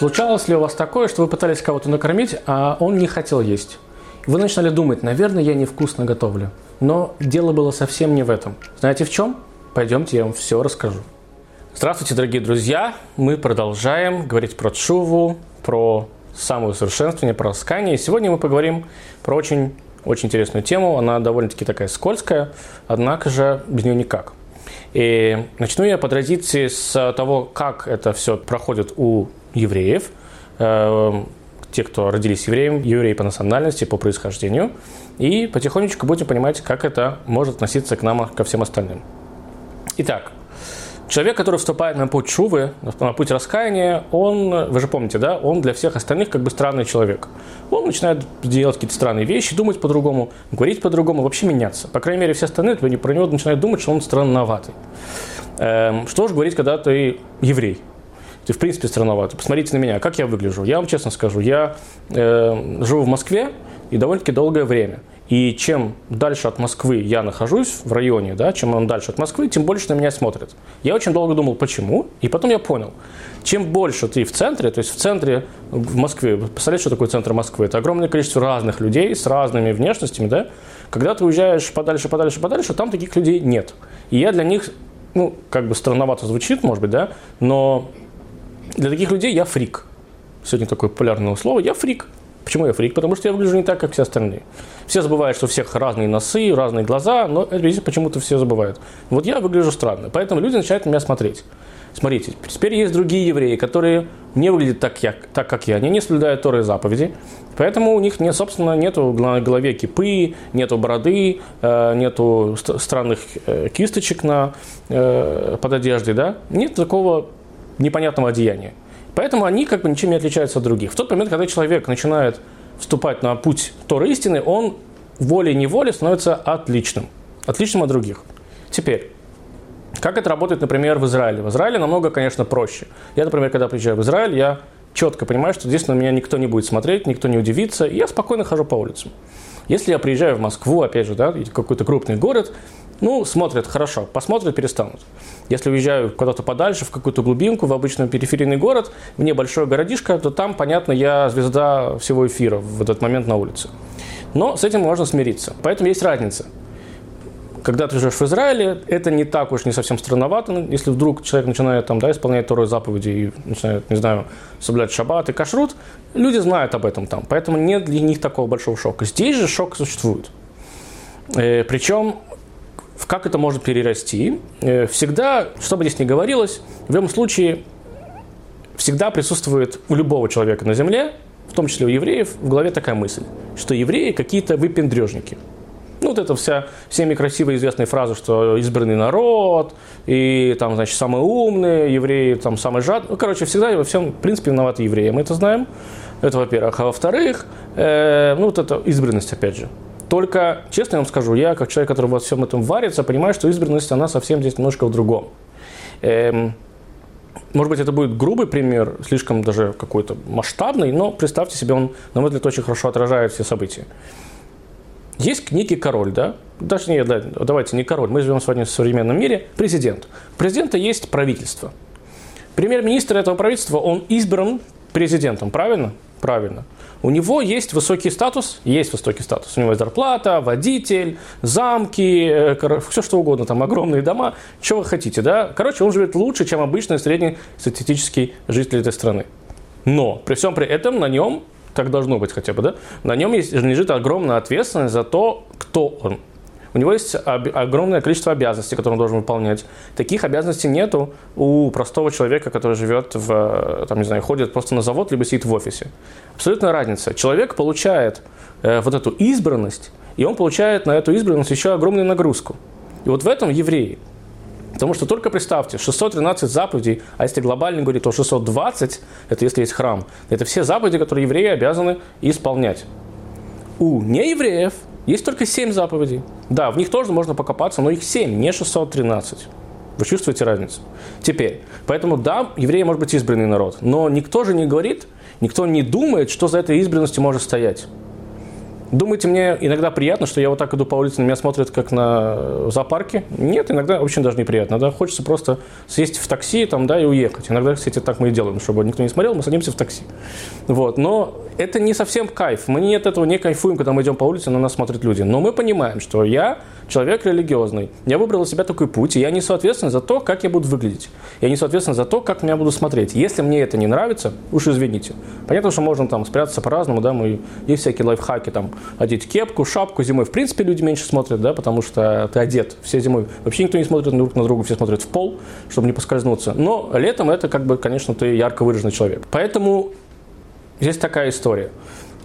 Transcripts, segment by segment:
Случалось ли у вас такое, что вы пытались кого-то накормить, а он не хотел есть? Вы начинали думать, наверное, я невкусно готовлю. Но дело было совсем не в этом. Знаете в чем? Пойдемте, я вам все расскажу. Здравствуйте, дорогие друзья! Мы продолжаем говорить про Чуву, про самоусовершенствование, про раскаяние. И сегодня мы поговорим про очень, очень интересную тему. Она довольно-таки такая скользкая, однако же без нее никак. И начну я по традиции с того, как это все проходит у евреев, э, те, кто родились евреем, евреи по национальности, по происхождению. И потихонечку будем понимать, как это может относиться к нам, ко всем остальным. Итак, человек, который вступает на путь шувы, на путь раскаяния, он, вы же помните, да, он для всех остальных как бы странный человек. Он начинает делать какие-то странные вещи, думать по-другому, говорить по-другому, вообще меняться. По крайней мере, все остальные про него начинают думать, что он странноватый. Эм, что же говорить, когда ты еврей? Ты в принципе странноватый. Посмотрите на меня, как я выгляжу. Я вам честно скажу, я э, живу в Москве и довольно-таки долгое время. И чем дальше от Москвы я нахожусь в районе, да, чем он дальше от Москвы, тем больше на меня смотрят. Я очень долго думал, почему, и потом я понял. Чем больше ты в центре, то есть в центре в Москве, представляете, что такое центр Москвы? Это огромное количество разных людей с разными внешностями, да? Когда ты уезжаешь подальше, подальше, подальше, там таких людей нет. И я для них, ну, как бы странновато звучит, может быть, да, но для таких людей я фрик. Сегодня такое популярное слово. Я фрик. Почему я фрик? Потому что я выгляжу не так, как все остальные. Все забывают, что у всех разные носы, разные глаза, но это почему-то все забывают. Вот я выгляжу странно. Поэтому люди начинают на меня смотреть. Смотрите, теперь есть другие евреи, которые не выглядят так, я, так как я. Они не соблюдают Торы заповеди. Поэтому у них, не, собственно, нету на голове кипы, нету бороды, э, нету странных э, кисточек на, э, под одеждой. Да? Нет такого непонятного одеяния. Поэтому они как бы ничем не отличаются от других. В тот момент, когда человек начинает вступать на путь Торы истины, он волей-неволей становится отличным. Отличным от других. Теперь, как это работает, например, в Израиле? В Израиле намного, конечно, проще. Я, например, когда приезжаю в Израиль, я четко понимаю, что здесь на меня никто не будет смотреть, никто не удивится, и я спокойно хожу по улицам. Если я приезжаю в Москву, опять же, да, какой-то крупный город, ну, смотрят хорошо, посмотрят, перестанут. Если уезжаю куда-то подальше, в какую-то глубинку, в обычный периферийный город, в небольшой городишко, то там, понятно, я звезда всего эфира в этот момент на улице. Но с этим можно смириться. Поэтому есть разница. Когда ты живешь в Израиле, это не так уж не совсем странновато. Если вдруг человек начинает там, да, исполнять второй заповеди и начинает, не знаю, соблюдать шаббат и кашрут, люди знают об этом там. Поэтому нет для них такого большого шока. Здесь же шок существует. Э, причем как это может перерасти? Э, всегда, что бы здесь ни говорилось, в любом случае всегда присутствует у любого человека на земле, в том числе у евреев, в голове такая мысль, что евреи какие-то выпендрежники. Ну, вот это вся, всеми красиво известные фразы, что избранный народ, и там, значит, самые умные, евреи там самые жадные. Ну, короче, всегда во всем, в принципе, виноваты евреи, мы это знаем. Это, во-первых. А во-вторых, э, ну, вот это избранность, опять же. Только, честно я вам скажу, я, как человек, который во всем этом варится, понимаю, что избранность, она совсем здесь немножко в другом. Эм, может быть, это будет грубый пример, слишком даже какой-то масштабный, но представьте себе, он, на мой взгляд, очень хорошо отражает все события. Есть некий король, да? Даже не, да, давайте, не король, мы живем сегодня в современном мире, президент. У президента есть правительство. Премьер-министр этого правительства, он избран президентом, правильно? Правильно. У него есть высокий статус, есть высокий статус. У него есть зарплата, водитель, замки, э, все что угодно, там огромные дома, что вы хотите, да? Короче, он живет лучше, чем обычный среднестатистический житель этой страны. Но при всем при этом на нем, так должно быть хотя бы, да, на нем есть, лежит огромная ответственность за то, кто он. У него есть огромное количество обязанностей, которые он должен выполнять. Таких обязанностей нету у простого человека, который живет в, там, не знаю, ходит просто на завод, либо сидит в офисе. Абсолютная разница. Человек получает э, вот эту избранность, и он получает на эту избранность еще огромную нагрузку. И вот в этом евреи. Потому что только представьте, 613 заповедей, а если глобально говорить, то 620, это если есть храм, это все заповеди, которые евреи обязаны исполнять. У неевреев есть только 7 заповедей. Да, в них тоже можно покопаться, но их 7, не 613. Вы чувствуете разницу? Теперь, поэтому да, евреи может быть избранный народ, но никто же не говорит, никто не думает, что за этой избранностью может стоять. Думаете, мне иногда приятно, что я вот так иду по улице, на меня смотрят как на зоопарке? Нет, иногда очень даже неприятно. Да? Хочется просто сесть в такси там, да, и уехать. Иногда, кстати, так мы и делаем, чтобы никто не смотрел, мы садимся в такси. Вот. Но это не совсем кайф. Мы не от этого не кайфуем, когда мы идем по улице, на нас смотрят люди. Но мы понимаем, что я человек религиозный. Я выбрал для себя такой путь, и я несу ответственность за то, как я буду выглядеть. Я несу ответственность за то, как меня будут смотреть. Если мне это не нравится, уж извините. Понятно, что можно там спрятаться по-разному, да, мы, есть всякие лайфхаки, там, одеть кепку, шапку зимой. В принципе, люди меньше смотрят, да, потому что ты одет. Все зимой вообще никто не смотрит друг на друга, все смотрят в пол, чтобы не поскользнуться. Но летом это, как бы, конечно, ты ярко выраженный человек. Поэтому здесь такая история.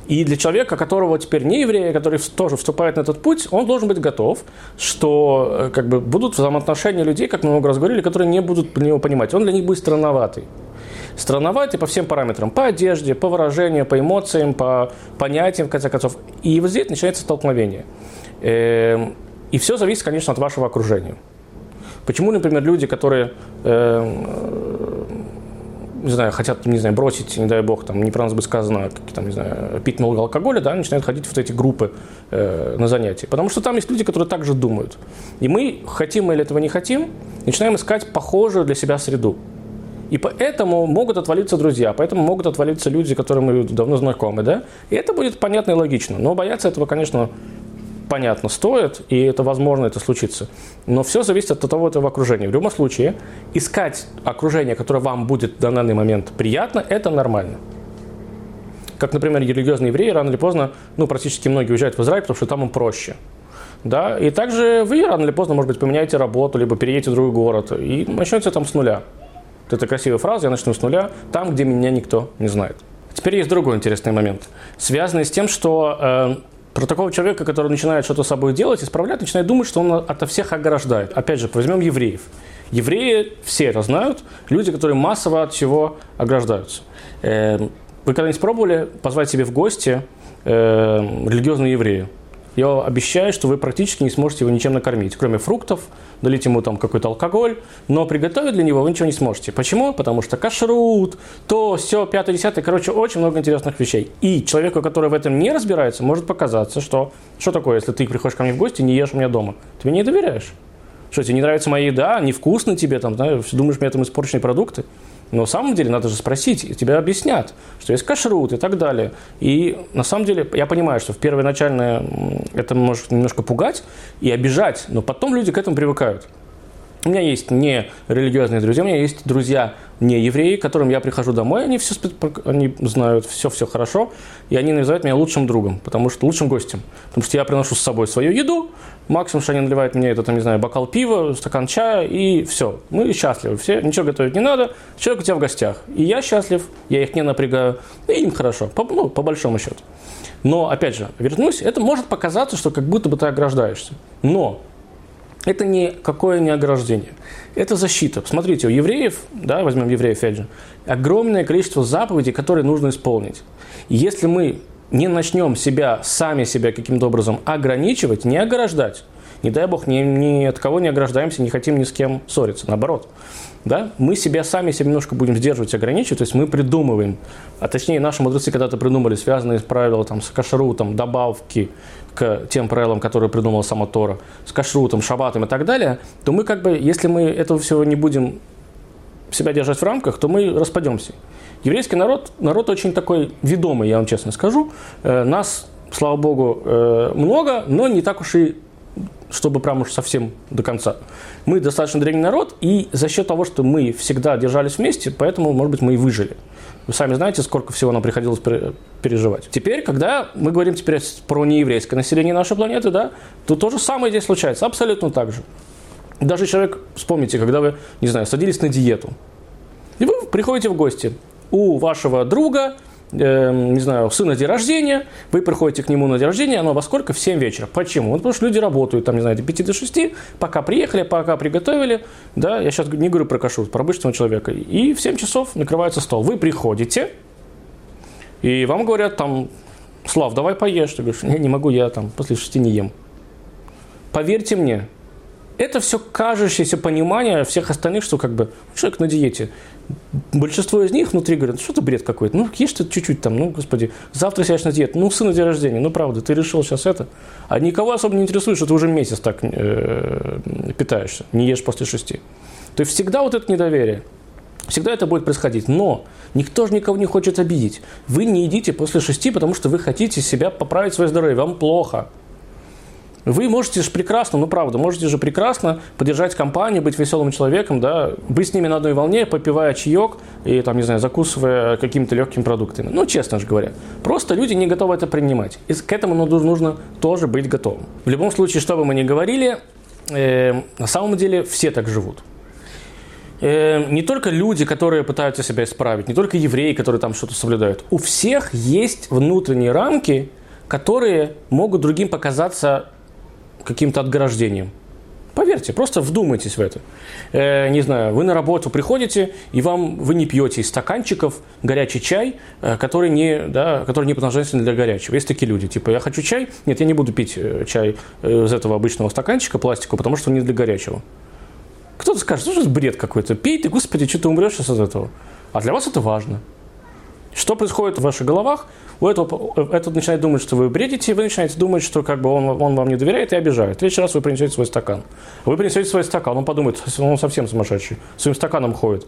И для человека, которого теперь не еврея, который тоже вступает на этот путь, он должен быть готов, что э, как бы, будут взаимоотношения людей, как мы много раз говорили, которые не будут него понимать. Он для них будет странноватый. Странноватый по всем параметрам. По одежде, по выражению, по эмоциям, по понятиям, в конце концов. И вот здесь начинается столкновение. Эм, и все зависит, конечно, от вашего окружения. Почему, например, люди, которые эм, не знаю, хотят, не знаю, бросить, не дай бог, там, неправильно бы сказано, там, не знаю, пить много алкоголя, да, начинают ходить в вот эти группы э, на занятия. Потому что там есть люди, которые также думают. И мы, хотим мы или этого не хотим, начинаем искать похожую для себя среду. И поэтому могут отвалиться друзья, поэтому могут отвалиться люди, которые мы давно знакомы, да? И это будет понятно и логично. Но бояться этого, конечно, понятно, стоит, и это возможно, это случится. Но все зависит от того, этого окружения. В любом случае, искать окружение, которое вам будет на данный момент приятно, это нормально. Как, например, религиозные евреи рано или поздно, ну, практически многие уезжают в Израиль, потому что там им проще. Да? И также вы рано или поздно, может быть, поменяете работу, либо переедете в другой город, и начнете там с нуля. Это красивая фраза, я начну с нуля, там, где меня никто не знает. Теперь есть другой интересный момент, связанный с тем, что э, про такого человека, который начинает что-то с собой делать, исправлять, начинает думать, что он ото всех ограждает. Опять же, возьмем евреев. Евреи все это знают, люди, которые массово от всего ограждаются. Эм, вы когда-нибудь пробовали позвать себе в гости эм, религиозного еврея? Я обещаю, что вы практически не сможете его ничем накормить, кроме фруктов, долить ему там какой-то алкоголь, но приготовить для него вы ничего не сможете. Почему? Потому что кашрут, то, все, пятое, десятое, короче, очень много интересных вещей. И человеку, который в этом не разбирается, может показаться, что что такое, если ты приходишь ко мне в гости не ешь у меня дома? Ты мне не доверяешь. Что, тебе не нравится моя еда, невкусно тебе, там, знаешь, думаешь, мне там испорченные продукты? Но на самом деле надо же спросить, и тебе объяснят, что есть кашрут и так далее. И на самом деле я понимаю, что в первоначальное это может немножко пугать и обижать, но потом люди к этому привыкают. У меня есть не религиозные друзья, у меня есть друзья не евреи, к которым я прихожу домой, они все они знают все-все хорошо, и они называют меня лучшим другом, потому что лучшим гостем. Потому что я приношу с собой свою еду, максимум, что они наливают мне, это, там, не знаю, бокал пива, стакан чая, и все. Мы счастливы все, ничего готовить не надо, человек у тебя в гостях. И я счастлив, я их не напрягаю, и им хорошо, по, ну, по большому счету. Но, опять же, вернусь, это может показаться, что как будто бы ты ограждаешься. Но это никакое не ограждение. Это защита. Смотрите, у евреев, да, возьмем евреев опять же, огромное количество заповедей, которые нужно исполнить. если мы не начнем себя, сами себя каким-то образом ограничивать, не ограждать, не дай бог, ни, ни от кого не ограждаемся, не хотим ни с кем ссориться, наоборот. Да? Мы себя сами себя немножко будем сдерживать, ограничивать, то есть мы придумываем, а точнее наши мудрецы когда-то придумали связанные с правилами там, с кашрутом, добавки, к тем правилам, которые придумала сама Тора, с кашрутом, шабатом и так далее, то мы как бы, если мы этого всего не будем себя держать в рамках, то мы распадемся. Еврейский народ, народ очень такой ведомый, я вам честно скажу. Э, нас, слава богу, э, много, но не так уж и чтобы прям уж совсем до конца. Мы достаточно древний народ, и за счет того, что мы всегда держались вместе, поэтому, может быть, мы и выжили. Вы сами знаете, сколько всего нам приходилось переживать. Теперь, когда мы говорим теперь про нееврейское население нашей планеты, да, то то же самое здесь случается, абсолютно так же. Даже человек, вспомните, когда вы, не знаю, садились на диету, и вы приходите в гости у вашего друга, э, не знаю, сына день рождения, вы приходите к нему на день рождения, оно во сколько? В 7 вечера. Почему? Ну, потому что люди работают, там, не знаю, до 5 до 6, пока приехали, пока приготовили, да, я сейчас не говорю про кашу, про обычного человека, и в 7 часов накрывается стол. Вы приходите, и вам говорят там, Слав, давай поешь. Ты говоришь, не, не могу, я там после 6 не ем. Поверьте мне, это все кажущееся понимание всех остальных, что как бы человек на диете. большинство из них внутри говорят, что ты бред какой-то, ну, ешь ты чуть-чуть там, ну, господи, завтра сядешь на диету, ну, сына день рождения, ну, правда, ты решил сейчас это. А никого особо не интересует, что ты уже месяц так э, питаешься, не ешь после шести. То есть всегда вот это недоверие. Всегда это будет происходить. Но никто же никого не хочет обидеть. Вы не едите после шести, потому что вы хотите себя поправить свое здоровье. Вам плохо. Вы можете же прекрасно, ну правда, можете же прекрасно поддержать компанию, быть веселым человеком, да, быть с ними на одной волне, попивая чаек и, там, не знаю, закусывая какими-то легкими продуктами. Ну, честно же говоря. Просто люди не готовы это принимать. И к этому нужно тоже быть готовым. В любом случае, что бы мы ни говорили, э, на самом деле все так живут. Э, не только люди, которые пытаются себя исправить, не только евреи, которые там что-то соблюдают. У всех есть внутренние рамки, которые могут другим показаться каким-то отграждением. Поверьте, просто вдумайтесь в это. Э, не знаю, вы на работу приходите, и вам вы не пьете из стаканчиков горячий чай, э, который не, да, который не предназначен для горячего. Есть такие люди, типа, я хочу чай, нет, я не буду пить э, чай э, из этого обычного стаканчика пластикового, потому что он не для горячего. Кто-то скажет, что это бред какой-то, пей ты, господи, что ты умрешь сейчас от этого. А для вас это важно. Что происходит в ваших головах? У этого, этот начинает думать, что вы бредите, вы начинаете думать, что как бы он, он вам не доверяет и обижает. В следующий раз вы принесете свой стакан. Вы принесете свой стакан, он подумает, он совсем сумасшедший, своим стаканом ходит.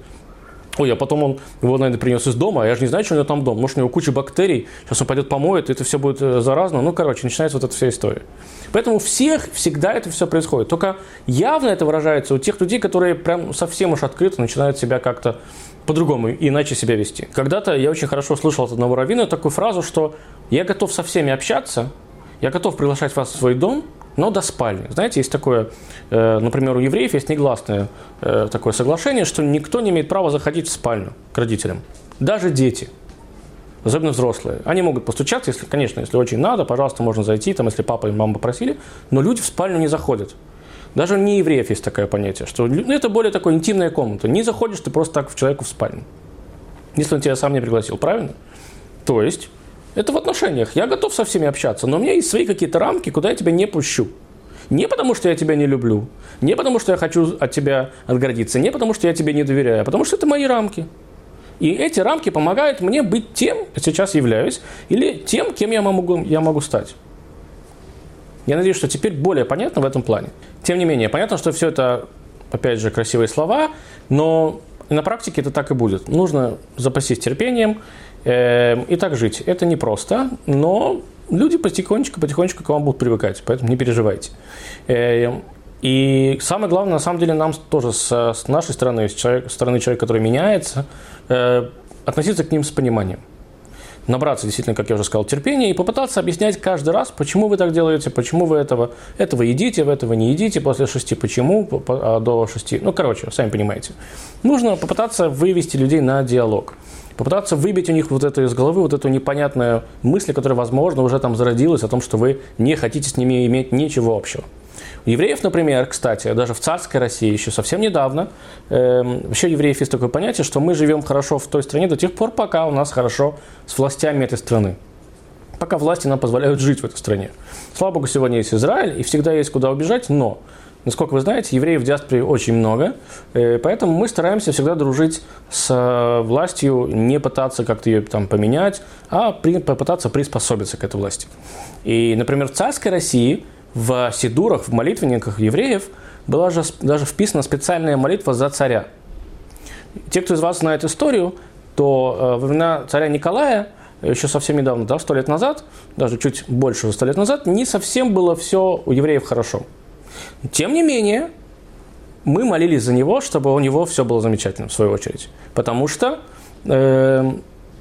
Ой, а потом он его, наверное, принес из дома, а я же не знаю, что у него там дом. Может, у него куча бактерий, сейчас он пойдет помоет, и это все будет э, заразно. Ну, короче, начинается вот эта вся история. Поэтому всех всегда это все происходит. Только явно это выражается у тех людей, которые прям совсем уж открыто начинают себя как-то по-другому, иначе себя вести. Когда-то я очень хорошо слышал от одного раввина такую фразу, что я готов со всеми общаться, я готов приглашать вас в свой дом, но до спальни. Знаете, есть такое, э, например, у евреев есть негласное э, такое соглашение, что никто не имеет права заходить в спальню к родителям. Даже дети, особенно взрослые. Они могут постучаться, если, конечно, если очень надо, пожалуйста, можно зайти, там, если папа и мама попросили, но люди в спальню не заходят. Даже у неевреев есть такое понятие, что ну, это более такая интимная комната. Не заходишь ты просто так в человеку в спальню. Если он тебя сам не пригласил, правильно? То есть, это в отношениях. Я готов со всеми общаться, но у меня есть свои какие-то рамки, куда я тебя не пущу. Не потому, что я тебя не люблю, не потому, что я хочу от тебя отгородиться, не потому, что я тебе не доверяю, а потому, что это мои рамки. И эти рамки помогают мне быть тем, сейчас являюсь, или тем, кем я могу, я могу стать. Я надеюсь, что теперь более понятно в этом плане. Тем не менее, понятно, что все это, опять же, красивые слова, но на практике это так и будет. Нужно запастись терпением и так жить. Это непросто, но люди потихонечку, потихонечку к вам будут привыкать, поэтому не переживайте. Э, и самое главное, на самом деле, нам тоже с, с нашей стороны, с человек, стороны человека, который меняется, э, относиться к ним с пониманием набраться действительно, как я уже сказал, терпения и попытаться объяснять каждый раз, почему вы так делаете, почему вы этого, этого едите, вы этого не едите после шести, почему а до шести. Ну, короче, сами понимаете. Нужно попытаться вывести людей на диалог. Попытаться выбить у них вот это из головы, вот эту непонятную мысль, которая, возможно, уже там зародилась о том, что вы не хотите с ними иметь ничего общего. Евреев, например, кстати, даже в царской России еще совсем недавно, э, вообще евреев есть такое понятие, что мы живем хорошо в той стране до тех пор, пока у нас хорошо с властями этой страны. Пока власти нам позволяют жить в этой стране. Слава богу, сегодня есть Израиль, и всегда есть куда убежать, но Насколько вы знаете, евреев в диаспоре очень много, э, поэтому мы стараемся всегда дружить с э, властью, не пытаться как-то ее там поменять, а при, попытаться приспособиться к этой власти. И, например, в царской России – в сидурах, в молитвенниках евреев была же даже вписана специальная молитва за царя. Те, кто из вас знает историю, то э, во времена царя Николая, еще совсем недавно, да, сто лет назад, даже чуть больше сто лет назад, не совсем было все у евреев хорошо. Тем не менее, мы молились за него, чтобы у него все было замечательно, в свою очередь. Потому что э,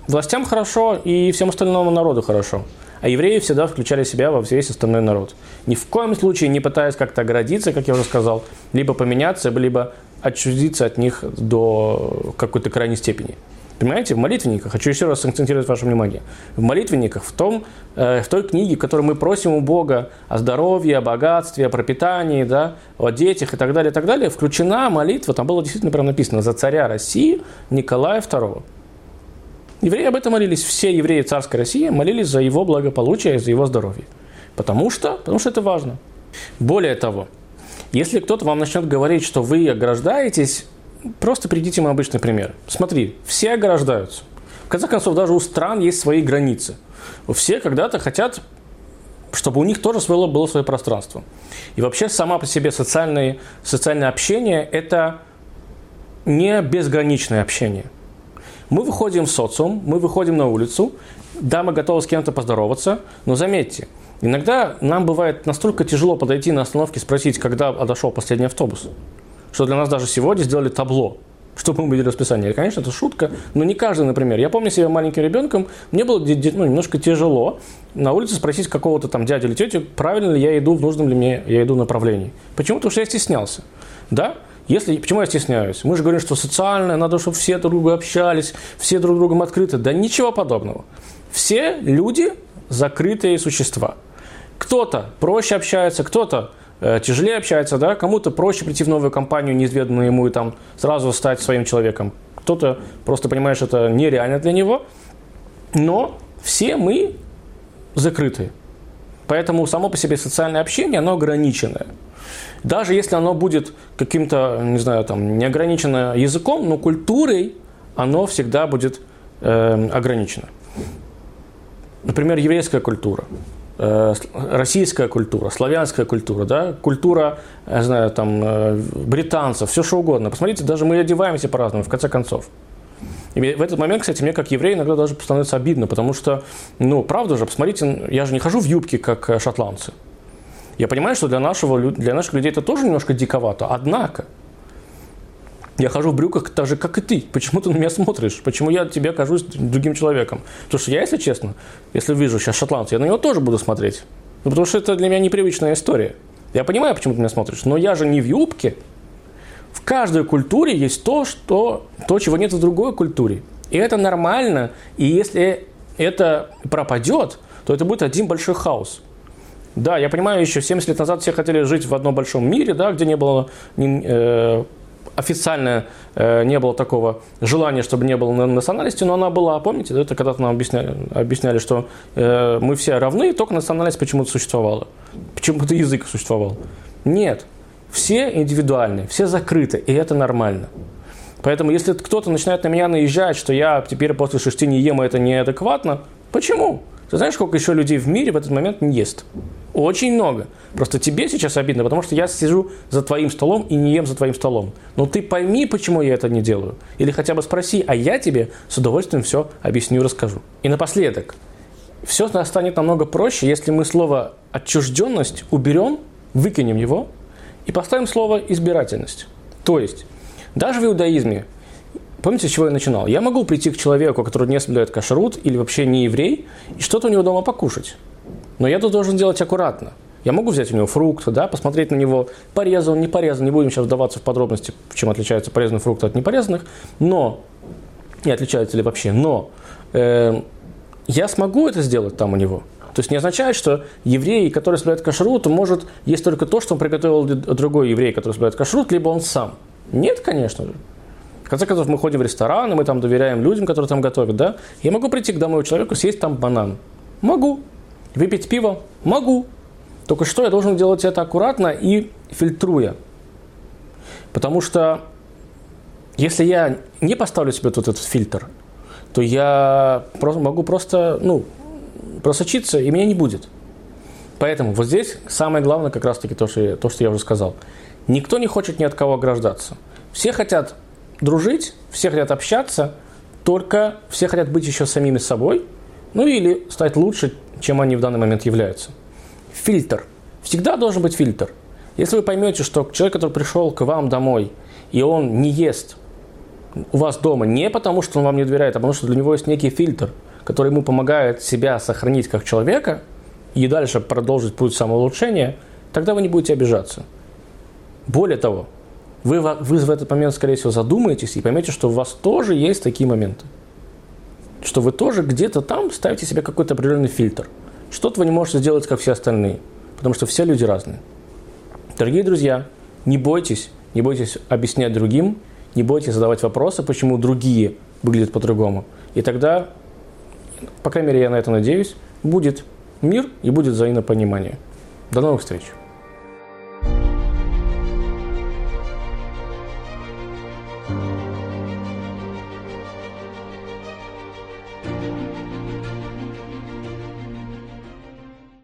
властям хорошо и всем остальному народу хорошо а евреи всегда включали себя во весь остальной народ. Ни в коем случае не пытаясь как-то оградиться, как я уже сказал, либо поменяться, либо отчудиться от них до какой-то крайней степени. Понимаете, в молитвенниках, хочу еще раз акцентировать ваше внимание, в молитвенниках, в, том, э, в той книге, в которой мы просим у Бога о здоровье, о богатстве, о пропитании, да, о детях и так далее, и так далее, включена молитва, там было действительно прям написано, за царя России Николая II. Евреи об этом молились. Все евреи царской России молились за его благополучие, за его здоровье. Потому что, потому что это важно. Более того, если кто-то вам начнет говорить, что вы ограждаетесь просто приведите ему обычный пример. Смотри, все ограждаются. В конце концов, даже у стран есть свои границы. Все когда-то хотят, чтобы у них тоже было, было свое пространство. И вообще сама по себе социальное, социальное общение – это не безграничное общение. Мы выходим в социум, мы выходим на улицу, да, мы готовы с кем-то поздороваться, но заметьте, иногда нам бывает настолько тяжело подойти на остановке и спросить, когда отошел последний автобус, что для нас даже сегодня сделали табло, чтобы мы увидели расписание. Конечно, это шутка, но не каждый, например. Я помню себя маленьким ребенком, мне было ну, немножко тяжело на улице спросить какого-то там дядю или тетю, правильно ли я иду в нужном ли мне я иду направлении. Почему? Потому что я стеснялся. Да? Если, почему я стесняюсь? Мы же говорим, что социальное, надо, чтобы все друг друга общались, все друг другом открыты. Да ничего подобного. Все люди закрытые существа. Кто-то проще общается, кто-то э, тяжелее общается, да, кому-то проще прийти в новую компанию, неизведанную ему, и там сразу стать своим человеком. Кто-то просто понимает, что это нереально для него. Но все мы закрытые. Поэтому само по себе социальное общение, оно ограниченное. Даже если оно будет каким-то, не знаю, там, неограничено языком, но культурой оно всегда будет э, ограничено. Например, еврейская культура, э, российская культура, славянская культура, да, культура, я знаю, там, э, британцев, все что угодно. Посмотрите, даже мы одеваемся по-разному, в конце концов. И в этот момент, кстати, мне как еврей иногда даже становится обидно, потому что, ну, правда же, посмотрите, я же не хожу в юбке, как э, шотландцы. Я понимаю, что для, нашего, для наших людей это тоже немножко диковато. Однако, я хожу в брюках так же, как и ты. Почему ты на меня смотришь? Почему я тебе кажусь другим человеком? Потому что я, если честно, если вижу сейчас шотландца, я на него тоже буду смотреть. Ну, потому что это для меня непривычная история. Я понимаю, почему ты меня смотришь, но я же не в юбке. В каждой культуре есть то, что, то, чего нет в другой культуре. И это нормально. И если это пропадет, то это будет один большой хаос. Да, я понимаю, еще 70 лет назад все хотели жить в одном большом мире, да, где не было э, официально э, не было такого желания, чтобы не было национальности, но она была, помните, да, это когда-то нам объясняли, объясняли что э, мы все равны, только национальность почему-то существовала, почему-то язык существовал. Нет, все индивидуальны, все закрыты, и это нормально. Поэтому, если кто-то начинает на меня наезжать, что я теперь после шести не ем, это неадекватно, почему? Ты знаешь, сколько еще людей в мире в этот момент не ест? Очень много. Просто тебе сейчас обидно, потому что я сижу за твоим столом и не ем за твоим столом. Но ты пойми, почему я это не делаю. Или хотя бы спроси, а я тебе с удовольствием все объясню и расскажу. И напоследок, все станет намного проще, если мы слово «отчужденность» уберем, выкинем его и поставим слово «избирательность». То есть, даже в иудаизме Помните, с чего я начинал? Я могу прийти к человеку, который не соблюдает кашрут или вообще не еврей, и что-то у него дома покушать. Но я это должен делать аккуратно. Я могу взять у него фрукт, да, посмотреть на него, порезан не порезан. Не будем сейчас вдаваться в подробности, чем отличаются порезанные фрукты от непорезанных. Но, не отличаются ли вообще, но э, я смогу это сделать там у него. То есть не означает, что еврей, который соблюдает кашрут, может есть только то, что он приготовил другой еврей, который соблюдает кашрут, либо он сам. Нет, конечно же. В конце концов, мы ходим в ресторан, и мы там доверяем людям, которые там готовят, да? Я могу прийти к домой человеку, съесть там банан. Могу. Выпить пиво? Могу. Только что я должен делать это аккуратно и фильтруя. Потому что если я не поставлю себе тут этот фильтр, то я могу просто, ну, просочиться, и меня не будет. Поэтому вот здесь самое главное как раз-таки то, что то, что я уже сказал. Никто не хочет ни от кого ограждаться. Все хотят дружить, все хотят общаться, только все хотят быть еще самими собой, ну или стать лучше, чем они в данный момент являются. Фильтр. Всегда должен быть фильтр. Если вы поймете, что человек, который пришел к вам домой, и он не ест у вас дома не потому, что он вам не доверяет, а потому что для него есть некий фильтр, который ему помогает себя сохранить как человека и дальше продолжить путь самоулучшения, тогда вы не будете обижаться. Более того, вы, вы в этот момент, скорее всего, задумаетесь и поймете, что у вас тоже есть такие моменты. Что вы тоже где-то там ставите себе какой-то определенный фильтр. Что-то вы не можете сделать, как все остальные. Потому что все люди разные. Дорогие друзья, не бойтесь, не бойтесь объяснять другим, не бойтесь задавать вопросы, почему другие выглядят по-другому. И тогда, по крайней мере, я на это надеюсь, будет мир и будет взаимопонимание. До новых встреч!